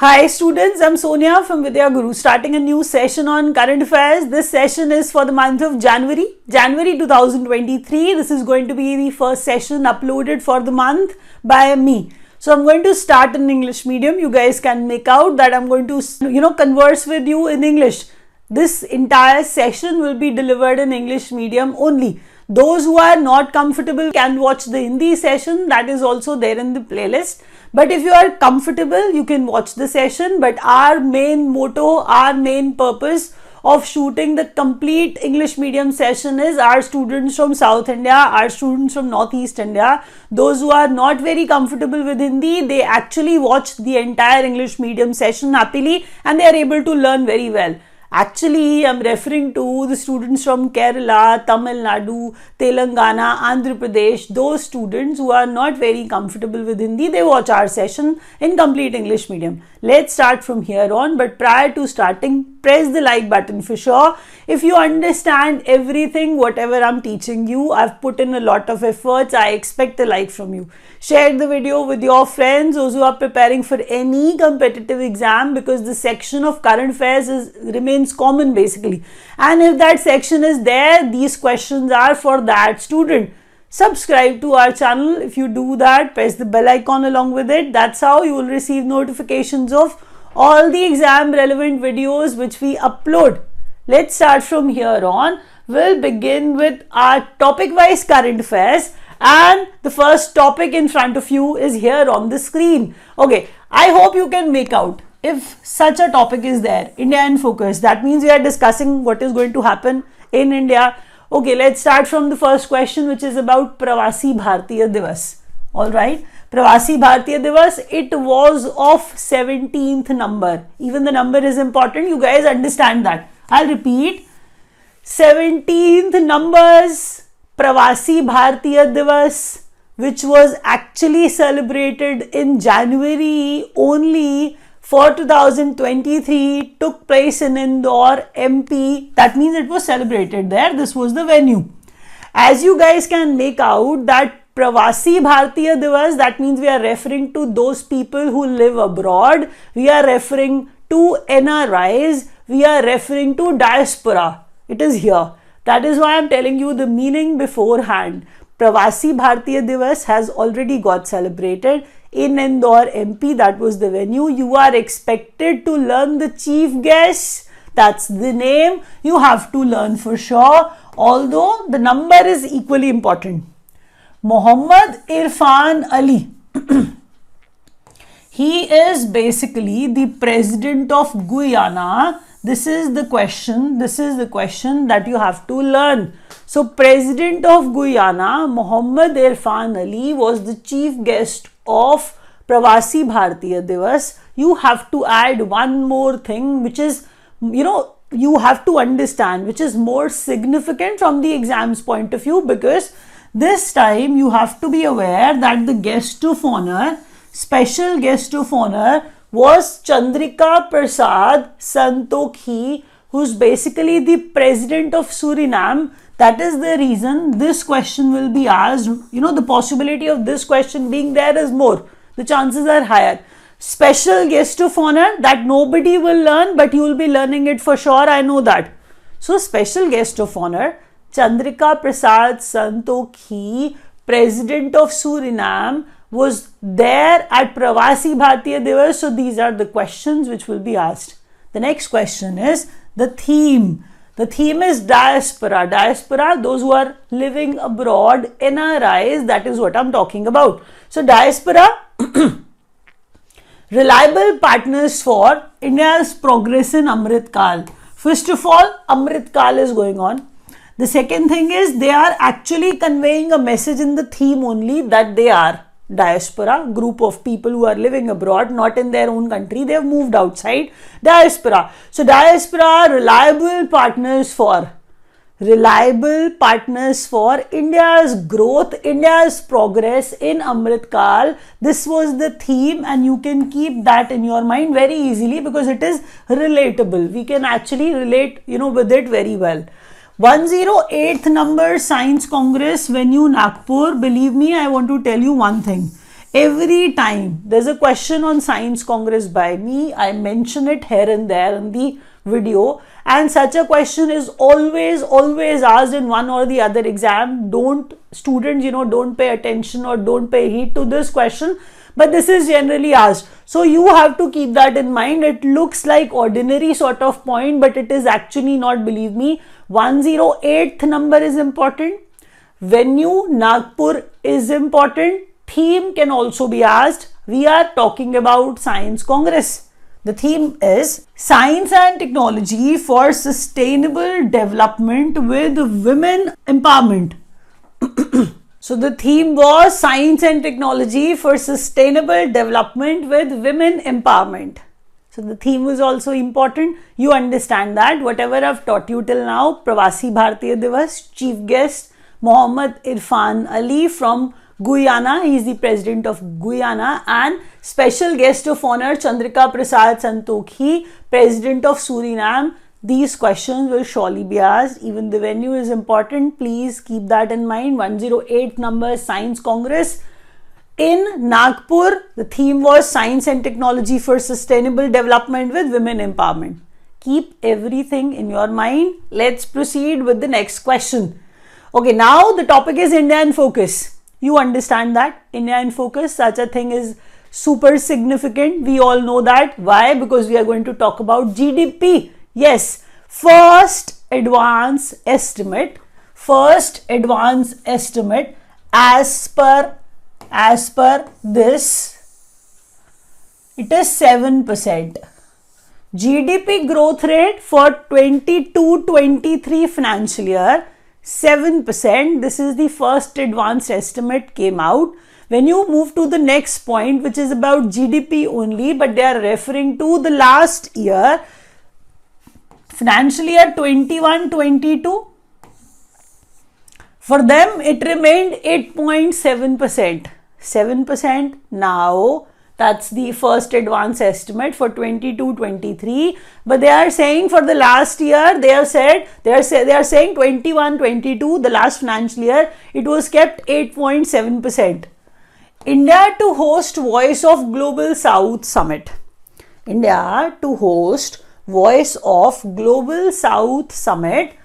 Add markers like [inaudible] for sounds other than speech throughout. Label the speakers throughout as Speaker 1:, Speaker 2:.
Speaker 1: Hi students, I'm Sonia from Vidya Guru starting a new session on current affairs. This session is for the month of January, January 2023. This is going to be the first session uploaded for the month by me. So I'm going to start in English medium. You guys can make out that I'm going to, you know, converse with you in English. This entire session will be delivered in English medium only. Those who are not comfortable can watch the Hindi session that is also there in the playlist. But if you are comfortable, you can watch the session. But our main motto, our main purpose of shooting the complete English medium session is our students from South India, our students from Northeast India, those who are not very comfortable with Hindi, they actually watch the entire English medium session happily and they are able to learn very well. Actually, I'm referring to the students from Kerala, Tamil Nadu, Telangana, Andhra Pradesh, those students who are not very comfortable with Hindi, they watch our session in complete English medium. Let's start from here on, but prior to starting, press the like button for sure. If you understand everything, whatever I'm teaching you, I've put in a lot of efforts. I expect a like from you. Share the video with your friends, those who are preparing for any competitive exam because the section of current affairs is remains common basically. And if that section is there, these questions are for that student subscribe to our channel if you do that press the bell icon along with it that's how you will receive notifications of all the exam relevant videos which we upload. Let's start from here on. We'll begin with our topic wise current affairs and the first topic in front of you is here on the screen. Okay, I hope you can make out if such a topic is there, India in focus. That means we are discussing what is going to happen in India. Okay, let's start from the first question which is about Pravasi Bharatiya Divas. All right. Pravasi Bharatiya Divas it was of seventeenth number even the number is important you guys understand that I repeat seventeenth number Pravasi Bharatiya Divas which was actually celebrated in January only for two thousand twenty three took place in Indore M P that means it was celebrated there this was the venue as you guys can make out that Pravasi Bharatiya Divas, that means we are referring to those people who live abroad. We are referring to NRIs. We are referring to diaspora. It is here. That is why I am telling you the meaning beforehand. Pravasi Bharatiya Divas has already got celebrated in Indore MP. That was the venue. You are expected to learn the chief guest. That's the name. You have to learn for sure. Although the number is equally important. Muhammad Irfan Ali. [clears throat] he is basically the president of Guyana. This is the question. This is the question that you have to learn. So, president of Guyana, Muhammad Irfan Ali, was the chief guest of Pravasi Bharatiya Divas. You have to add one more thing, which is, you know, you have to understand, which is more significant from the exams point of view because this time you have to be aware that the guest of honor, special guest of honor was Chandrika Prasad Santokhi, who's basically the president of Suriname. That is the reason this question will be asked. You know, the possibility of this question being there is more. The chances are higher. Special guest of honor that nobody will learn, but you will be learning it for sure. I know that. So, special guest of honor Chandrika Prasad Santokhi, president of Suriname, was there at Pravasi Bharatiya Divas. So these are the questions which will be asked. The next question is the theme. The theme is diaspora. Diaspora, those who are living abroad, NRIs, that is what I'm talking about. So, diaspora, [clears throat] reliable partners for India's progress in Amrit Kal. First of all, Amrit Kal is going on. The second thing is they are actually conveying a message in the theme only that they are diaspora, group of people who are living abroad, not in their own country, they have moved outside. Diaspora. So, diaspora, reliable partners for reliable partners for India's growth, India's progress in Amrit Kal. This was the theme, and you can keep that in your mind very easily because it is relatable. We can actually relate, you know, with it very well. 108th number Science Congress venue Nagpur. Believe me, I want to tell you one thing. Every time there's a question on Science Congress by me, I mention it here and there in the video. And such a question is always always asked in one or the other exam. Don't students you know don't pay attention or don't pay heed to this question. But this is generally asked. So you have to keep that in mind. It looks like ordinary sort of point but it is actually not believe me 108th number is important venue nagpur is important theme can also be asked we are talking about science congress the theme is Science and Technology for Sustainable Development with Women Empowerment. [clears throat] so, the theme was Science and Technology for Sustainable Development with Women Empowerment. So, the theme was also important. You understand that. Whatever I've taught you till now, Pravasi Bharatiya Divas, chief guest Mohammad Irfan Ali from Guyana. He is the president of Guyana and special guest of honor Chandrika Prasad Santokhi, president of Suriname. These questions will surely be asked. Even the venue is important. Please keep that in mind. 108 number Science Congress in Nagpur. The theme was Science and Technology for Sustainable Development with Women Empowerment. Keep everything in your mind. Let's proceed with the next question. Okay, now the topic is India in focus. You understand that India in focus, such a thing is super significant. We all know that. Why? Because we are going to talk about GDP. Yes, first advance estimate, first advance estimate as per as per this it is 7%. GDP growth rate for 22 23 financial year 7%. This is the first advanced estimate came out. When you move to the next point, which is about GDP only, but they are referring to the last year, financial year 21 22. For them, it remained 8.7%. 7% now that's the first advance estimate for 22-23. But they are saying for the last year, they have said they are say, they are saying 21-22, the last financial year, it was kept 8.7 percent. India to host Voice of Global South Summit. India to host Voice of Global South Summit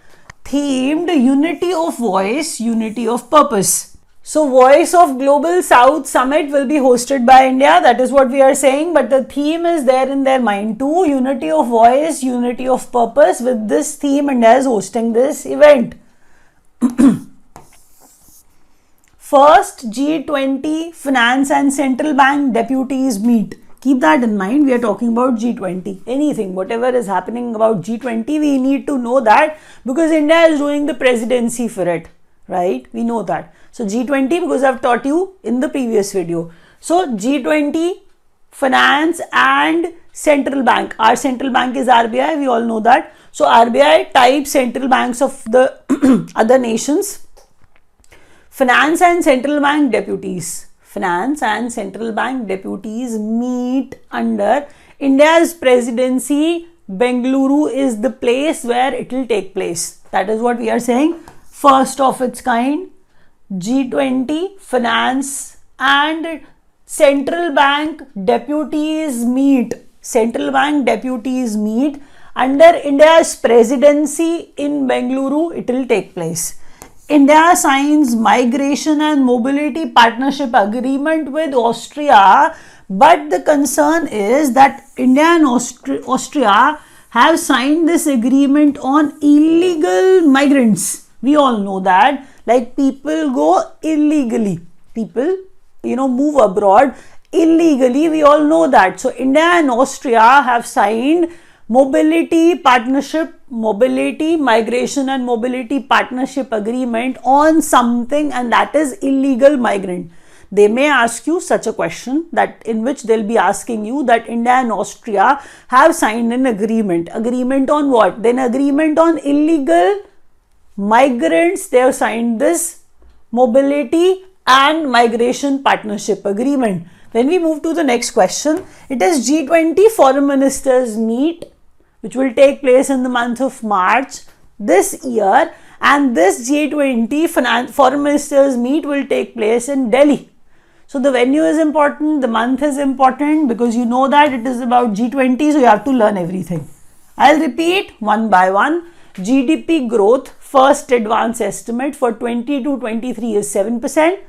Speaker 1: themed Unity of Voice, Unity of Purpose. So, Voice of Global South Summit will be hosted by India. That is what we are saying. But the theme is there in their mind too unity of voice, unity of purpose. With this theme, India is hosting this event. [clears throat] First G20 finance and central bank deputies meet. Keep that in mind. We are talking about G20. Anything, whatever is happening about G20, we need to know that because India is doing the presidency for it, right? We know that. So G20 because I've taught you in the previous video. So G20 finance and central bank. Our central bank is RBI. We all know that. So RBI type central banks of the [clears throat] other nations. Finance and central bank deputies. Finance and central bank deputies meet under India's presidency. Bengaluru is the place where it will take place. That is what we are saying. First of its kind G20 finance and central bank deputies meet. Central bank deputies meet under India's presidency in Bengaluru. It will take place. India signs migration and mobility partnership agreement with Austria, but the concern is that India and Austri- Austria have signed this agreement on illegal migrants. We all know that like people go illegally. People you know move abroad illegally. We all know that. So india and austria have signed mobility partnership mobility migration and mobility partnership agreement on something and that is illegal migrant. They may ask you such a question that in which they'll be asking you that india and austria have signed an agreement. Agreement on what? Then agreement on illegal migrants they have signed this mobility and migration partnership agreement when we move to the next question it is g20 foreign ministers meet which will take place in the month of march this year and this g20 foreign ministers meet will take place in delhi So the venue is important, the month is important because you know that it is about G20, so you have to learn everything. I'll repeat one by one. GDP growth, first advance estimate for 22 23 is 7%.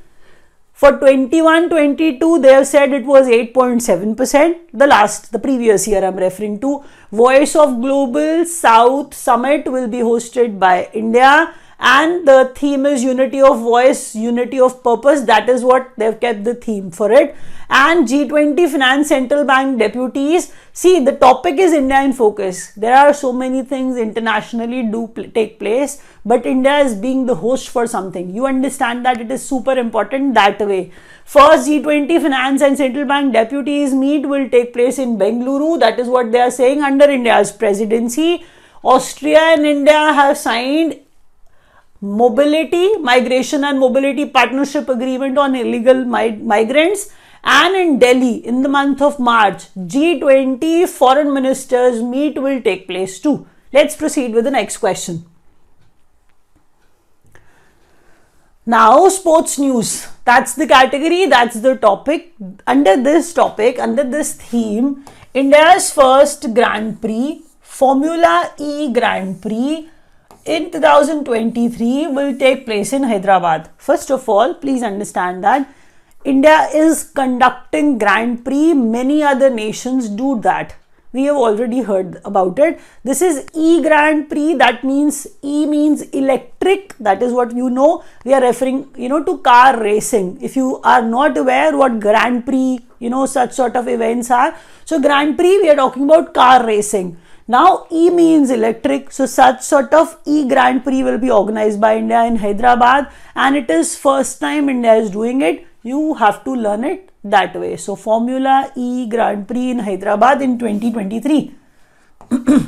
Speaker 1: For 21 22, they have said it was 8.7%. The last, the previous year I'm referring to. Voice of Global South Summit will be hosted by India and the theme is unity of voice unity of purpose. That is what they've kept the theme for it. And g20 finance central bank deputies. See the topic is india in focus. There are so many things internationally do pl- take place but india is being the host for something. You understand that it is super important that way. First g20 finance and central bank deputies meet will take place in bengaluru. That is what they are saying under india's presidency. Austria and india have signed mobility, migration and mobility partnership agreement on illegal mi- migrants. And in Delhi, in the month of March, G20 foreign ministers meet will take place too. Let's proceed with the next question. Now, sports news. That's the category, that's the topic. Under this topic, under this theme, India's first Grand Prix, Formula E Grand Prix in 2023 will take place in Hyderabad. First of all, please understand that India is conducting Grand Prix, many other nations do that. We have already heard about it. This is E Grand Prix, that means E means electric, that is what you know. We are referring, you know, to car racing. If you are not aware what Grand Prix, you know, such sort of events are. So, Grand Prix, we are talking about car racing. Now E means electric, so such sort of E Grand Prix will be organized by India in Hyderabad and it is first time India is doing it. You have to learn it that way. So Formula E Grand Prix in Hyderabad in 2023. [clears throat]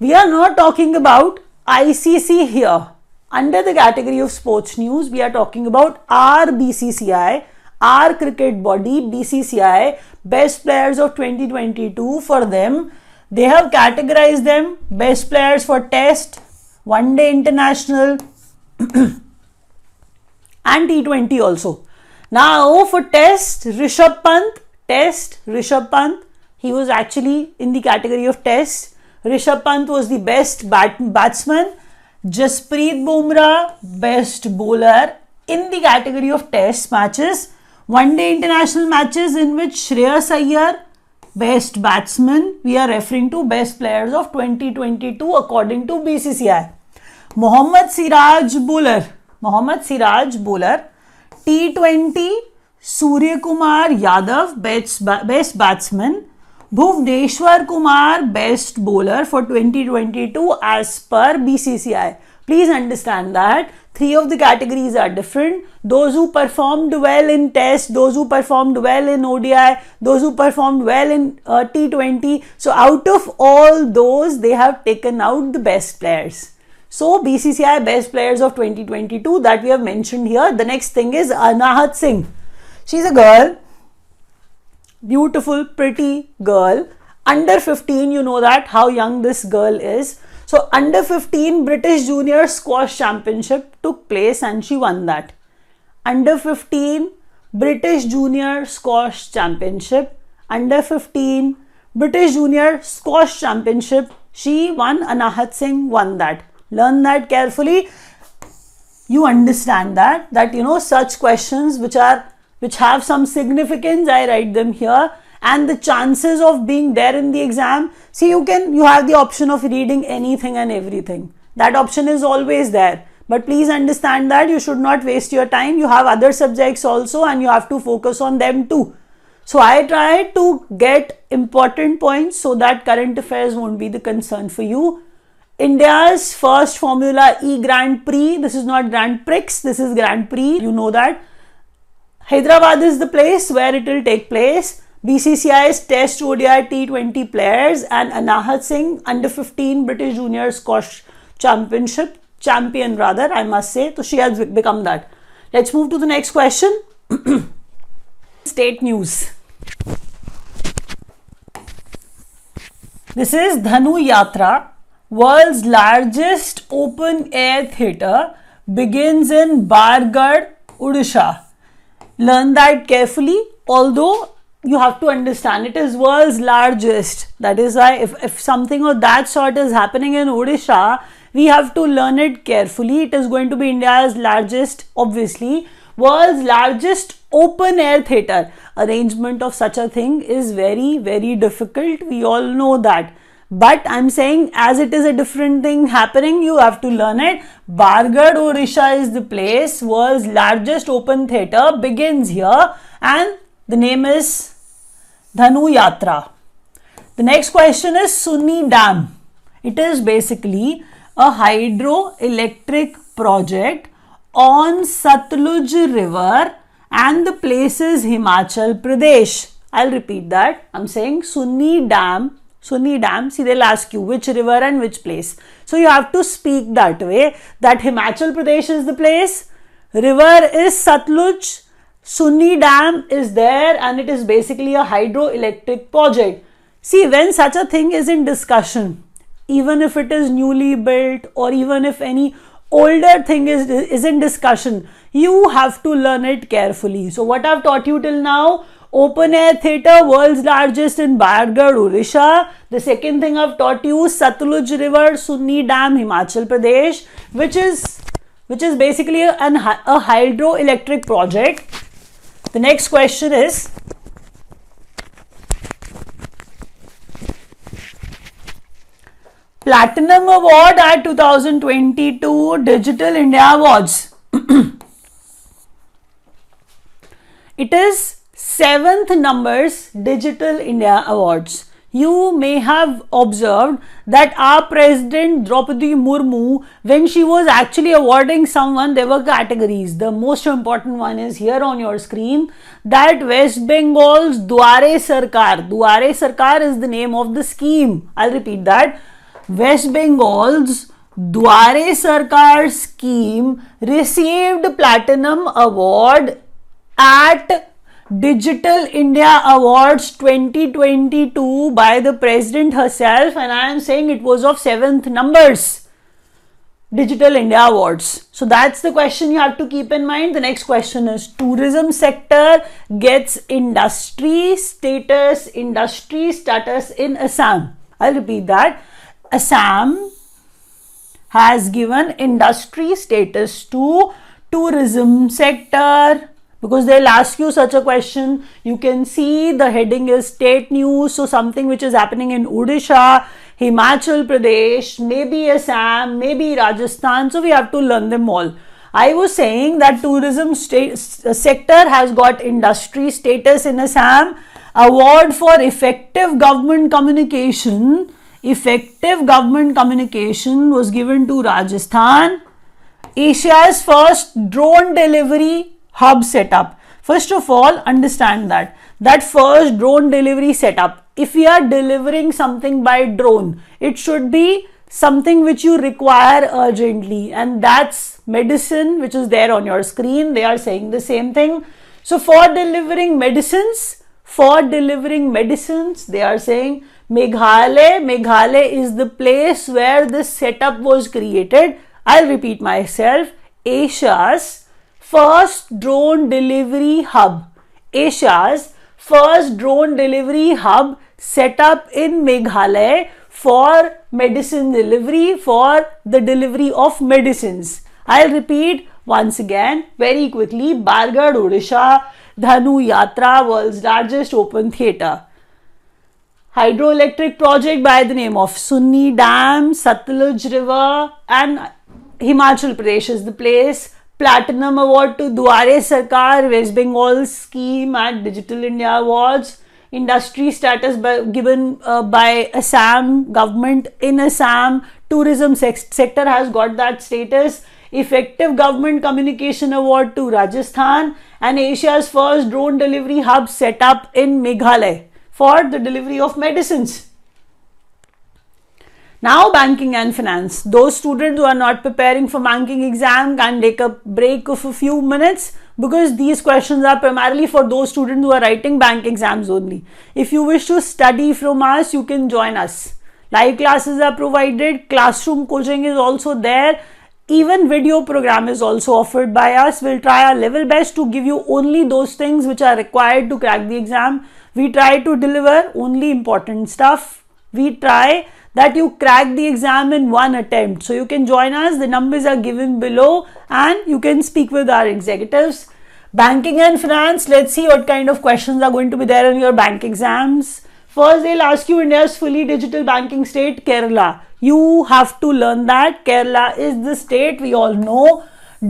Speaker 1: we are not talking about ICC here. Under the category of sports news, we are talking about our BCCI our cricket body BCCI best players of 2022 for them. They have categorized them best players for test one day international [clears throat] and T20 also. Now for test Rishabh Pant test Rishabh Pant. He was actually in the category of test. Rishabh Pant was the best bat- batsman. Jasprit Bumrah best bowler in the category of test matches one day international matches in which Shreyas Iyer, best batsman, we are referring to best players of 2022 according to BCCI. Mohammad Siraj bowler, Mohammad Siraj bowler, T20 Surya Kumar Yadav, best, best batsman, Bhuvneshwar Kumar, best bowler for 2022 as per BCCI. Please understand that three of the categories are different. Those who performed well in test, those who performed well in ODI, those who performed well in uh, T20. So out of all those, they have taken out the best players. So BCCI best players of 2022 that we have mentioned here. The next thing is Anahat Singh. She's a girl, beautiful, pretty girl. Under 15, you know that how young this girl is. So under 15 British Junior Squash Championship took place and she won that. Under 15 British Junior Squash Championship. Under 15 British Junior Squash Championship. She won. Anahat Singh won that. Learn that carefully. You understand that that you know such questions which are which have some significance. I write them here and the chances of being there in the exam see you can you have the option of reading anything and everything. That option is always there. But please understand that you should not waste your time. You have other subjects also and you have to focus on them too. So i try to get important points so that current affairs won't be the concern for you. India's first formula e grand prix this is not grand prix this is grand prix. You know that. Hyderabad is the place where it will take place BCCI's Test ODI T20 players and Anahat Singh under 15 British Junior Squash Championship champion rather I must say. So she has become that. Let's move to the next question. [clears throat] State news. This is Dhanu Yatra. World's largest open air theatre begins in Bargarh Odisha. Learn that carefully, although you have to understand it is world's largest. That is why if, if something of that sort is happening in Odisha, we have to learn it carefully. It is going to be India's largest, obviously, world's largest open air theatre. Arrangement of such a thing is very, very difficult. We all know that but I'm saying as it is a different thing happening, you have to learn it. Bargarh, Odisha is the place, world's largest open theatre begins here and the name is Dhanu Yatra. The next question is Sunni Dam. It is basically a hydroelectric project on Satluj River and the place is Himachal Pradesh. I'll repeat that. I'm saying Sunni Dam Sunni Dam, see they'll ask you which river and which place. So you have to speak that way that Himachal Pradesh is the place, river is Satluj, Sunni Dam is there and it is basically a hydroelectric project. See when such a thing is in discussion, even if it is newly built or even if any older thing is, is in discussion, you have to learn it carefully. So what I've taught you till now, Open air theatre, world's largest in Bargarh, Odisha. The second thing I've taught you, Satluj River, Sunni Dam, Himachal Pradesh, which is which is basically an, a hydroelectric project. The next question is Platinum Award at 2022 Digital India Awards. [clears throat] it is seventh numbers Digital India Awards. You may have observed that our president Draupadi Murmu, when she was actually awarding someone, there were categories. The most important one is here on your screen that West Bengal's Duare Sarkar. Duare Sarkar is the name of the scheme. I'll repeat that. West Bengal's Duare Sarkar scheme received Platinum Award at Digital India Awards 2022 by the President herself, and I am saying it was of seventh numbers. Digital India Awards. So that's the question you have to keep in mind. The next question is tourism sector gets industry status, industry status in Assam. I'll repeat that. Assam has given industry status to tourism sector because they'll ask you such a question. You can see the heading is state news, so something which is happening in Odisha, Himachal Pradesh, maybe Assam, maybe Rajasthan. So we have to learn them all. I was saying that tourism sector has got industry status in Assam. Award for effective government communication. Effective government communication was given to Rajasthan. Asia's first drone delivery hub setup. First of all, understand that that first drone delivery setup, if we are delivering something by drone, it should be something which you require urgently, and that's medicine, which is there on your screen. They are saying the same thing. So, for delivering medicines, for delivering medicines, they are saying Meghalaya. Meghalaya is the place where this setup was created. I'll repeat myself Asia's first drone delivery hub. Asia's first drone delivery hub set up in Meghalaya for medicine delivery for the delivery of medicines. I'll repeat once again very quickly Bargarh, Odisha, Dhanu Yatra, world's largest open theatre. Hydroelectric project by the name of Sunni Dam, Satluj River, and Himachal Pradesh is the place Platinum Award to Duare Sarkar, West Bengal scheme at Digital India Awards. Industry status given uh, by Assam government in Assam. Tourism sector has got that status. Effective Government Communication Award to Rajasthan and Asia's first drone delivery hub set up in Meghalaya for the delivery of medicines. Now banking and finance. Those students who are not preparing for banking exam can take a break of a few minutes because these questions are primarily for those students who are writing bank exams only. If you wish to study from us, you can join us. Live classes are provided, classroom coaching is also there. even video program is also offered by us. We'll try our level best to give you only those things which are required to crack the exam. We try to deliver only important stuff. We try that you crack the exam in one attempt. So you can join us. The numbers are given below and you can speak with our executives. Banking and finance, let's see what kind of questions are going to be there in your bank exams. First, they'll ask you India's fully digital banking state, Kerala. You have to learn that Kerala is the state we all know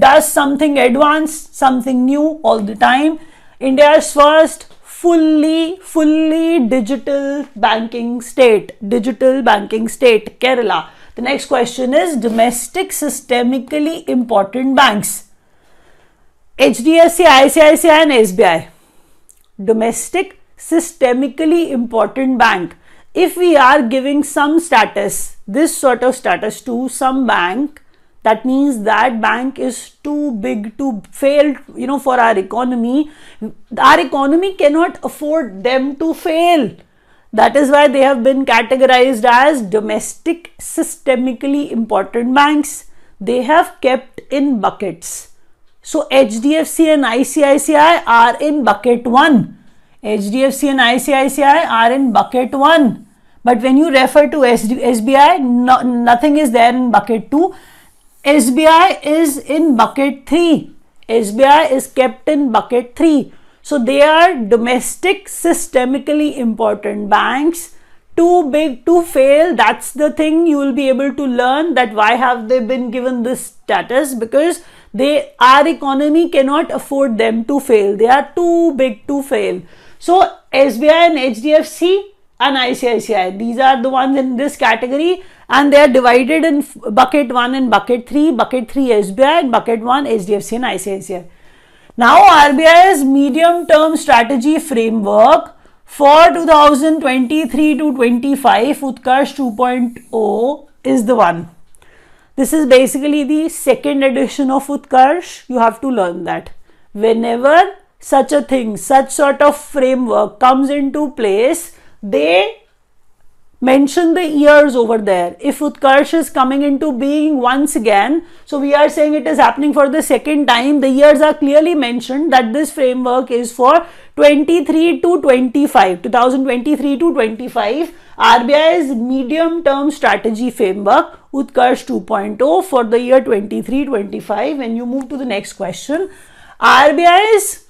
Speaker 1: does something advanced, something new all the time. India's first fully, fully digital banking state, digital banking state, Kerala. The next question is domestic systemically important banks. HDFC, ICICI and SBI. Domestic systemically important bank if we are giving some status, this sort of status to some bank, that means that bank is too big to fail, you know, for our economy. Our economy cannot afford them to fail. That is why they have been categorized as domestic systemically important banks. They have kept in buckets. So HDFC and ICICI are in bucket 1 HDFC and ICICI are in bucket 1. But when you refer to SBI, no, nothing is there in bucket 2. SBI is in bucket 3. SBI is kept in bucket 3. So they are domestic systemically important banks too big to fail that's the thing you will be able to learn that why have they been given this status because they our economy cannot afford them to fail they are too big to fail so SBI and HDFC and ICICI, these are the ones in this category and they are divided in bucket 1 and bucket 3, bucket 3 SBI and bucket 1 HDFC and ICICI. Now RBI's medium term strategy framework for 2023 to 25 Utkarsh 2.0 is the one. This is basically the second edition of Utkarsh. You have to learn that. Whenever such a thing, such sort of framework comes into place, they mention the years over there. If Utkarsh is coming into being once again, so we are saying it is happening for the second time, the years are clearly mentioned that this framework is for 23 to 25, 2023 to 25. RBI's medium term strategy framework, Utkarsh 2.0 for the year 23 25. When you move to the next question, RBI's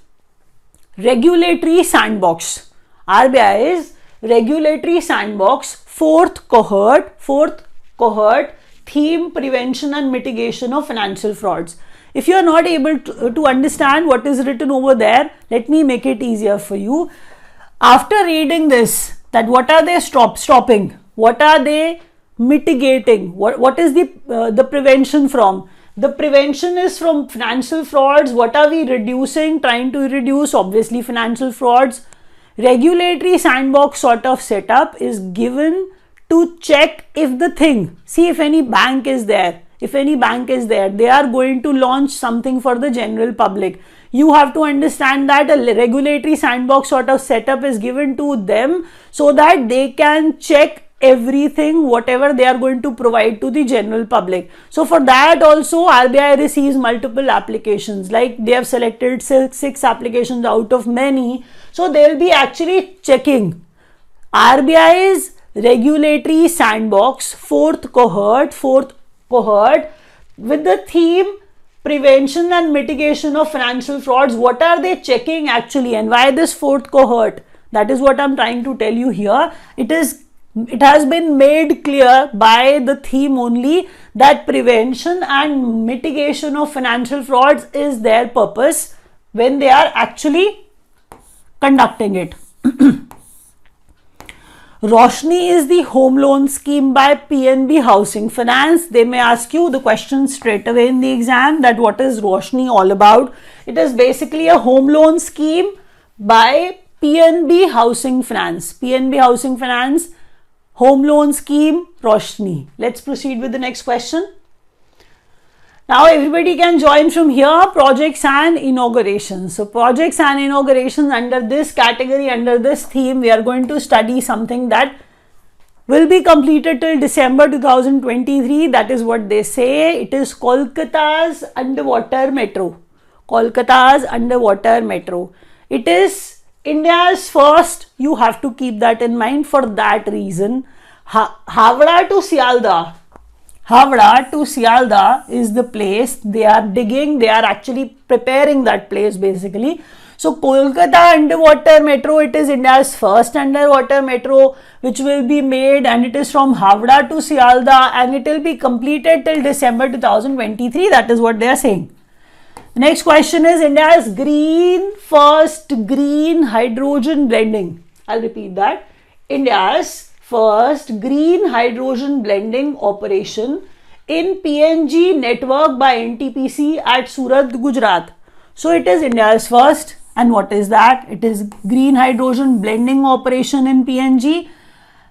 Speaker 1: regulatory sandbox. RBI's regulatory sandbox, fourth cohort, fourth cohort, theme prevention and mitigation of financial frauds. If you are not able to, to understand what is written over there, let me make it easier for you. After reading this, that what are they stop stopping? What are they mitigating? What, what is the, uh, the prevention from? the prevention is from financial frauds what are we reducing trying to reduce obviously financial frauds regulatory sandbox sort of setup is given to check if the thing see if any bank is there. If any bank is there they are going to launch something for the general public. You have to understand that a regulatory sandbox sort of setup is given to them so that they can check everything whatever they are going to provide to the general public. So for that also rbi receives multiple applications. Like they have selected six applications out of many. So they'll be actually checking. Rbi's regulatory sandbox fourth cohort fourth cohort with the theme prevention and mitigation of financial frauds. What are they checking actually? And why this fourth cohort? That is what i'm trying to tell you here. It is it has been made clear by the theme only that prevention and mitigation of financial frauds is their purpose when they are actually conducting it. [clears throat] Roshni is the home loan scheme by PNB Housing Finance. They may ask you the question straight away in the exam that what is Roshni all about? It is basically a home loan scheme by PNB Housing Finance. PNB Housing Finance Home loan scheme, Roshni. Let's proceed with the next question. Now everybody can join from here projects and inaugurations. So projects and inaugurations under this category, under this theme, we are going to study something that will be completed till December 2023. That is what they say. It is Kolkata's underwater metro. Kolkata's underwater metro. It is India's first. You have to keep that in mind for that reason. Ha- Howrah to Sealdah. Howrah to Sealdah is the place they are digging. They are actually preparing that place basically so Kolkata underwater metro, it is India's first underwater metro which will be made and it is from Howrah to Sealdah and it will be completed till December 2023. That is what they are saying. Next question is India's green first green hydrogen blending. I'll repeat that. India's first green hydrogen blending operation in PNG network by NTPC at Surat, Gujarat. So it is India's first and what is that? It is green hydrogen blending operation in PNG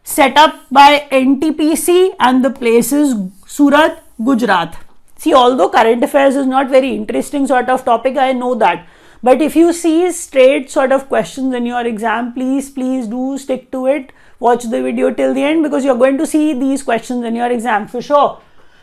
Speaker 1: set up by NTPC and the place is Surat, Gujarat. See, although current affairs is not very interesting sort of topic, I know that. But if you see straight sort of questions in your exam, please, please do stick to it. Watch the video till the end because you're going to see these questions in your exam for sure.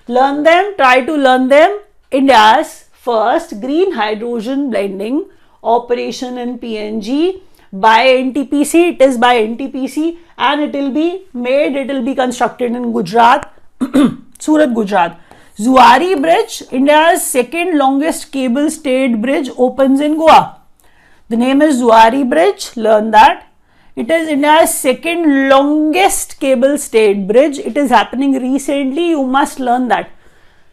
Speaker 1: Learn them, try to learn them. India's first green hydrogen blending operation in PNG by NTPC. It is by NTPC and it will be made, it will be constructed in Gujarat, [clears throat] Surat, Gujarat. Zuari Bridge, India's second longest cable stayed bridge, opens in Goa. The name is Zuari Bridge, learn that. It is India's second longest cable stayed bridge. It is happening recently, you must learn that.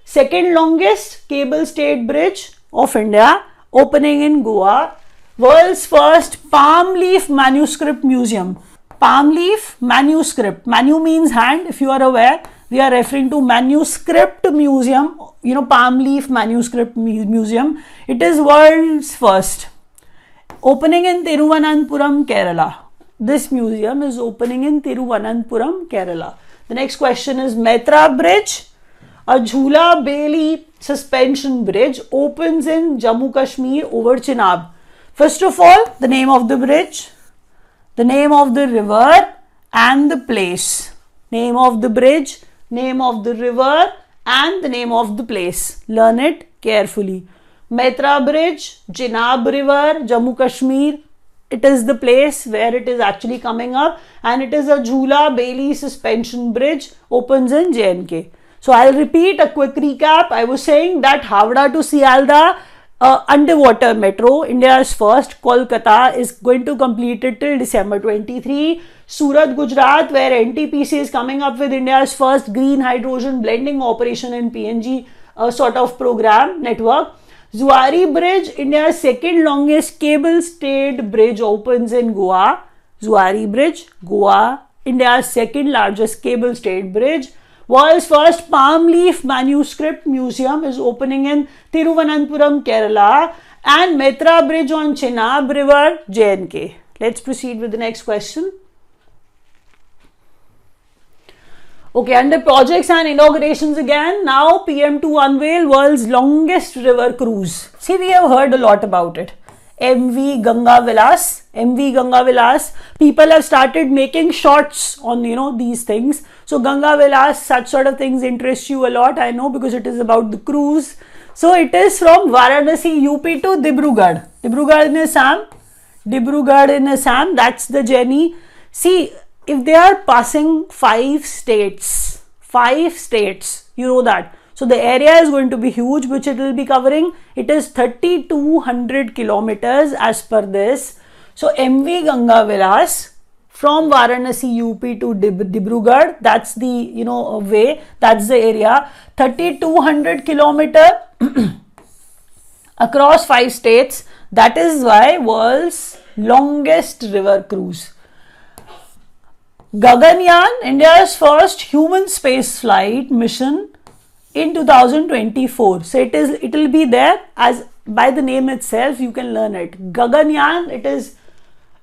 Speaker 1: Second longest cable stayed bridge of India opening in Goa, world's first palm leaf manuscript museum. Palm leaf manuscript. Manu means hand, if you are aware. We are referring to manuscript museum, you know, palm leaf manuscript museum. It is world's first. Opening in Tiruvananthapuram, Kerala. This museum is opening in Tiruvananthapuram, Kerala. The next question is Maitra Bridge. A Jhula Bailey suspension bridge opens in Jammu Kashmir over Chenab. First of all, the name of the bridge, the name of the river, and the place. Name of the bridge, name of the river, and the name of the place. Learn it carefully. Maitra Bridge, Chenab River, Jammu Kashmir. It is the place where it is actually coming up, and it is a Jhula Bailey suspension bridge, opens in JNK. So I'll repeat a quick recap. I was saying that Howrah to Sealdah uh, underwater metro, India's first, Kolkata, is going to complete it till December 23. Surat, Gujarat, where NTPC is coming up with India's first green hydrogen blending operation in PNG uh, sort of program network. Zuari Bridge, India's second longest cable stayed bridge, opens in Goa. Zuari Bridge, Goa, India's second largest cable stayed bridge. World's first palm leaf manuscript museum is opening in Tiruvananthapuram, Kerala, and Maitra Bridge on Chenab River, JNK. Let's proceed with the next question. Okay, under projects and inaugurations again, now PM to unveil world's longest river cruise. See, we have heard a lot about it. MV Ganga Vilas, MV Ganga Vilas. People have started making shots on you know these things. So Ganga Vilas, such sort of things interest you a lot. I know because it is about the cruise. So it is from Varanasi UP to Dibrugarh. Dibrugarh in Assam. Dibrugarh in Assam. That's the journey. See, if they are passing five states, five states, you know that so the area is going to be huge which it will be covering. It is 3200 kilometers as per this. So MV Ganga Vilas from Varanasi UP to Dib- Dibrugarh that's the you know uh, way that's the area 3200 kilometer [clears throat] across five states that is why world's longest river cruise Gaganyaan India's first human space flight mission in 2024 so it is it will be there as by the name itself you can learn it. Gaganyaan it is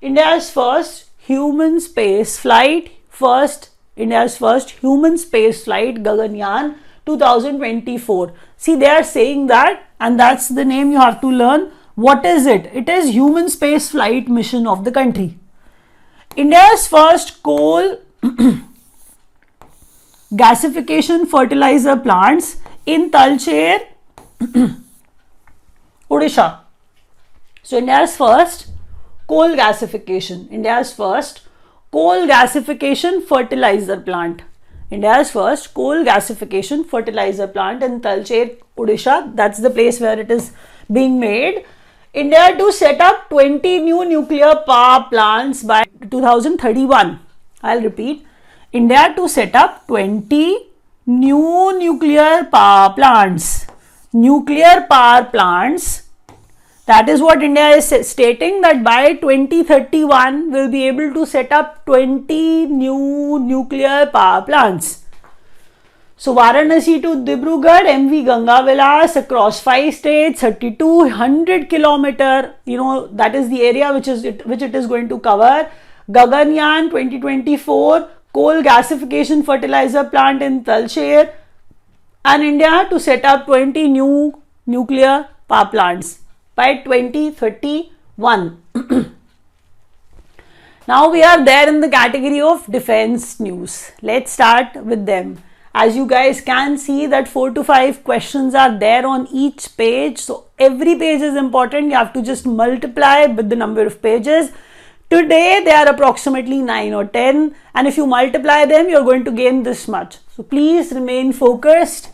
Speaker 1: india's first human space flight first india's first human space flight gaganyaan 2024 see they are saying that and that's the name you have to learn. What is it? It is human space flight mission of the country. India's first coal [clears throat] gasification fertilizer plants in Talcher, [clears throat] Odisha. So India's first coal gasification, India's first coal gasification fertilizer plant. India's first coal gasification fertilizer plant in Talcher, Odisha. That's the place where it is being made. India to set up 20 new nuclear power plants by 2031. I'll repeat. India to set up 20 new nuclear power plants. Nuclear power plants. That is what India is stating that by 2031 we'll be able to set up 20 new nuclear power plants. So Varanasi to Dibrugarh, MV Ganga Vilas across five states, 3200 kilometer. You know that is the area which is it, which it is going to cover. Gaganyaan 2024 coal gasification fertilizer plant in Talcher and India to set up 20 new nuclear power plants by 2031. [clears throat] now we are there in the category of defense news. Let's start with them. As you guys can see that 4 to 5 questions are there on each page. So every page is important. You have to just multiply with the number of pages Today they are approximately 9 or 10 and if you multiply them you're going to gain this much. So please remain focused.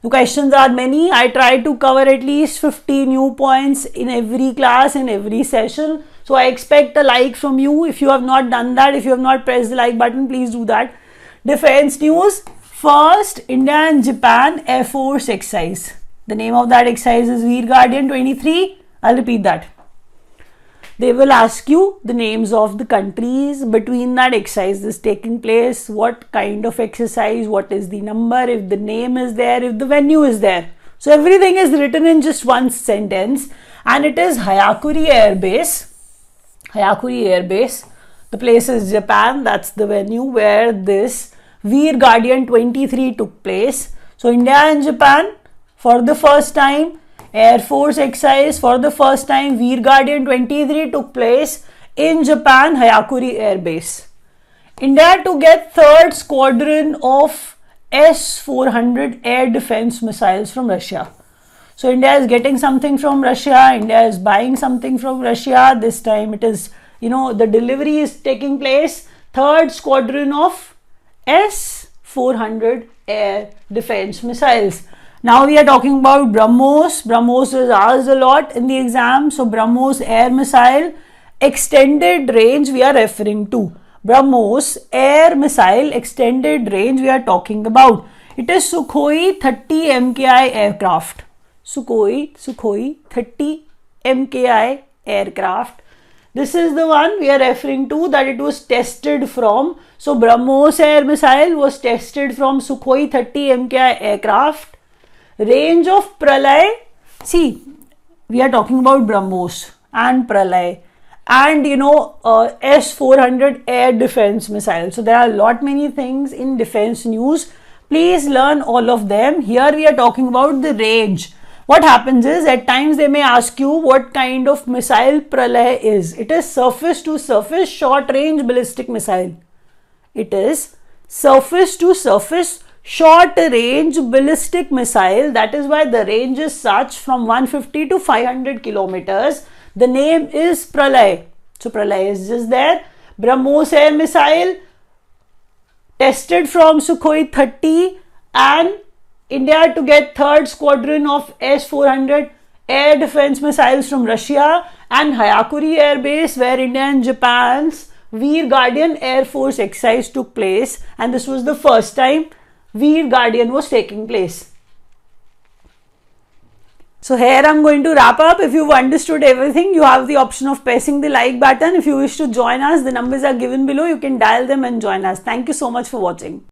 Speaker 1: The questions are many. I try to cover at least 50 new points in every class, in every session. So I expect a like from you. If you have not done that, if you have not pressed the like button, please do that. Defense news. First, India and Japan Air Force exercise. The name of that exercise is Veer Guardian 23. I'll repeat that they will ask you the names of the countries between that exercise is taking place what kind of exercise what is the number if the name is there if the venue is there. So everything is written in just one sentence and it is hyakuri air base hyakuri air base the place is japan that's the venue where this veer guardian 23 took place. So india and japan for the first time Air Force exercise for the first time Veer Guardian 23 took place in Japan Hyakuri Air Base. India to get third squadron of S-400 air defense missiles from Russia. So India is getting something from Russia, India is buying something from Russia. This time it is, you know, the delivery is taking place. Third squadron of S-400 air defense missiles. Now we are talking about BrahMos. BrahMos is asked a lot in the exam. So BrahMos air missile extended range we are referring to. BrahMos air missile extended range we are talking about. It is Sukhoi 30 MKI aircraft. Sukhoi, Sukhoi 30 MKI aircraft. This is the one we are referring to that it was tested from. So BrahMos air missile was tested from Sukhoi 30 MKI aircraft range of pralay. See we are talking about brahmos and pralay. And you know uh, s400 air defense missile so there are a lot many things in defense news. Please learn all of them. Here we are talking about the range. What happens is at times they may ask you what kind of missile pralay is. It is surface to surface short range ballistic missile. It is surface to surface short range ballistic missile. That is why the range is such from 150 to 500 kilometers. The name is Pralay. So Pralay is just there. BrahMos air missile tested from Sukhoi 30 and India to get third squadron of S-400 air defense missiles from Russia and Hyakuri Air Base where India and Japan's Veer Guardian Air Force exercise took place and this was the first time Veer Guardian was taking place. So here I'm going to wrap up. If you've understood everything, you have the option of pressing the like button. If you wish to join us, the numbers are given below. You can dial them and join us. Thank you so much for watching.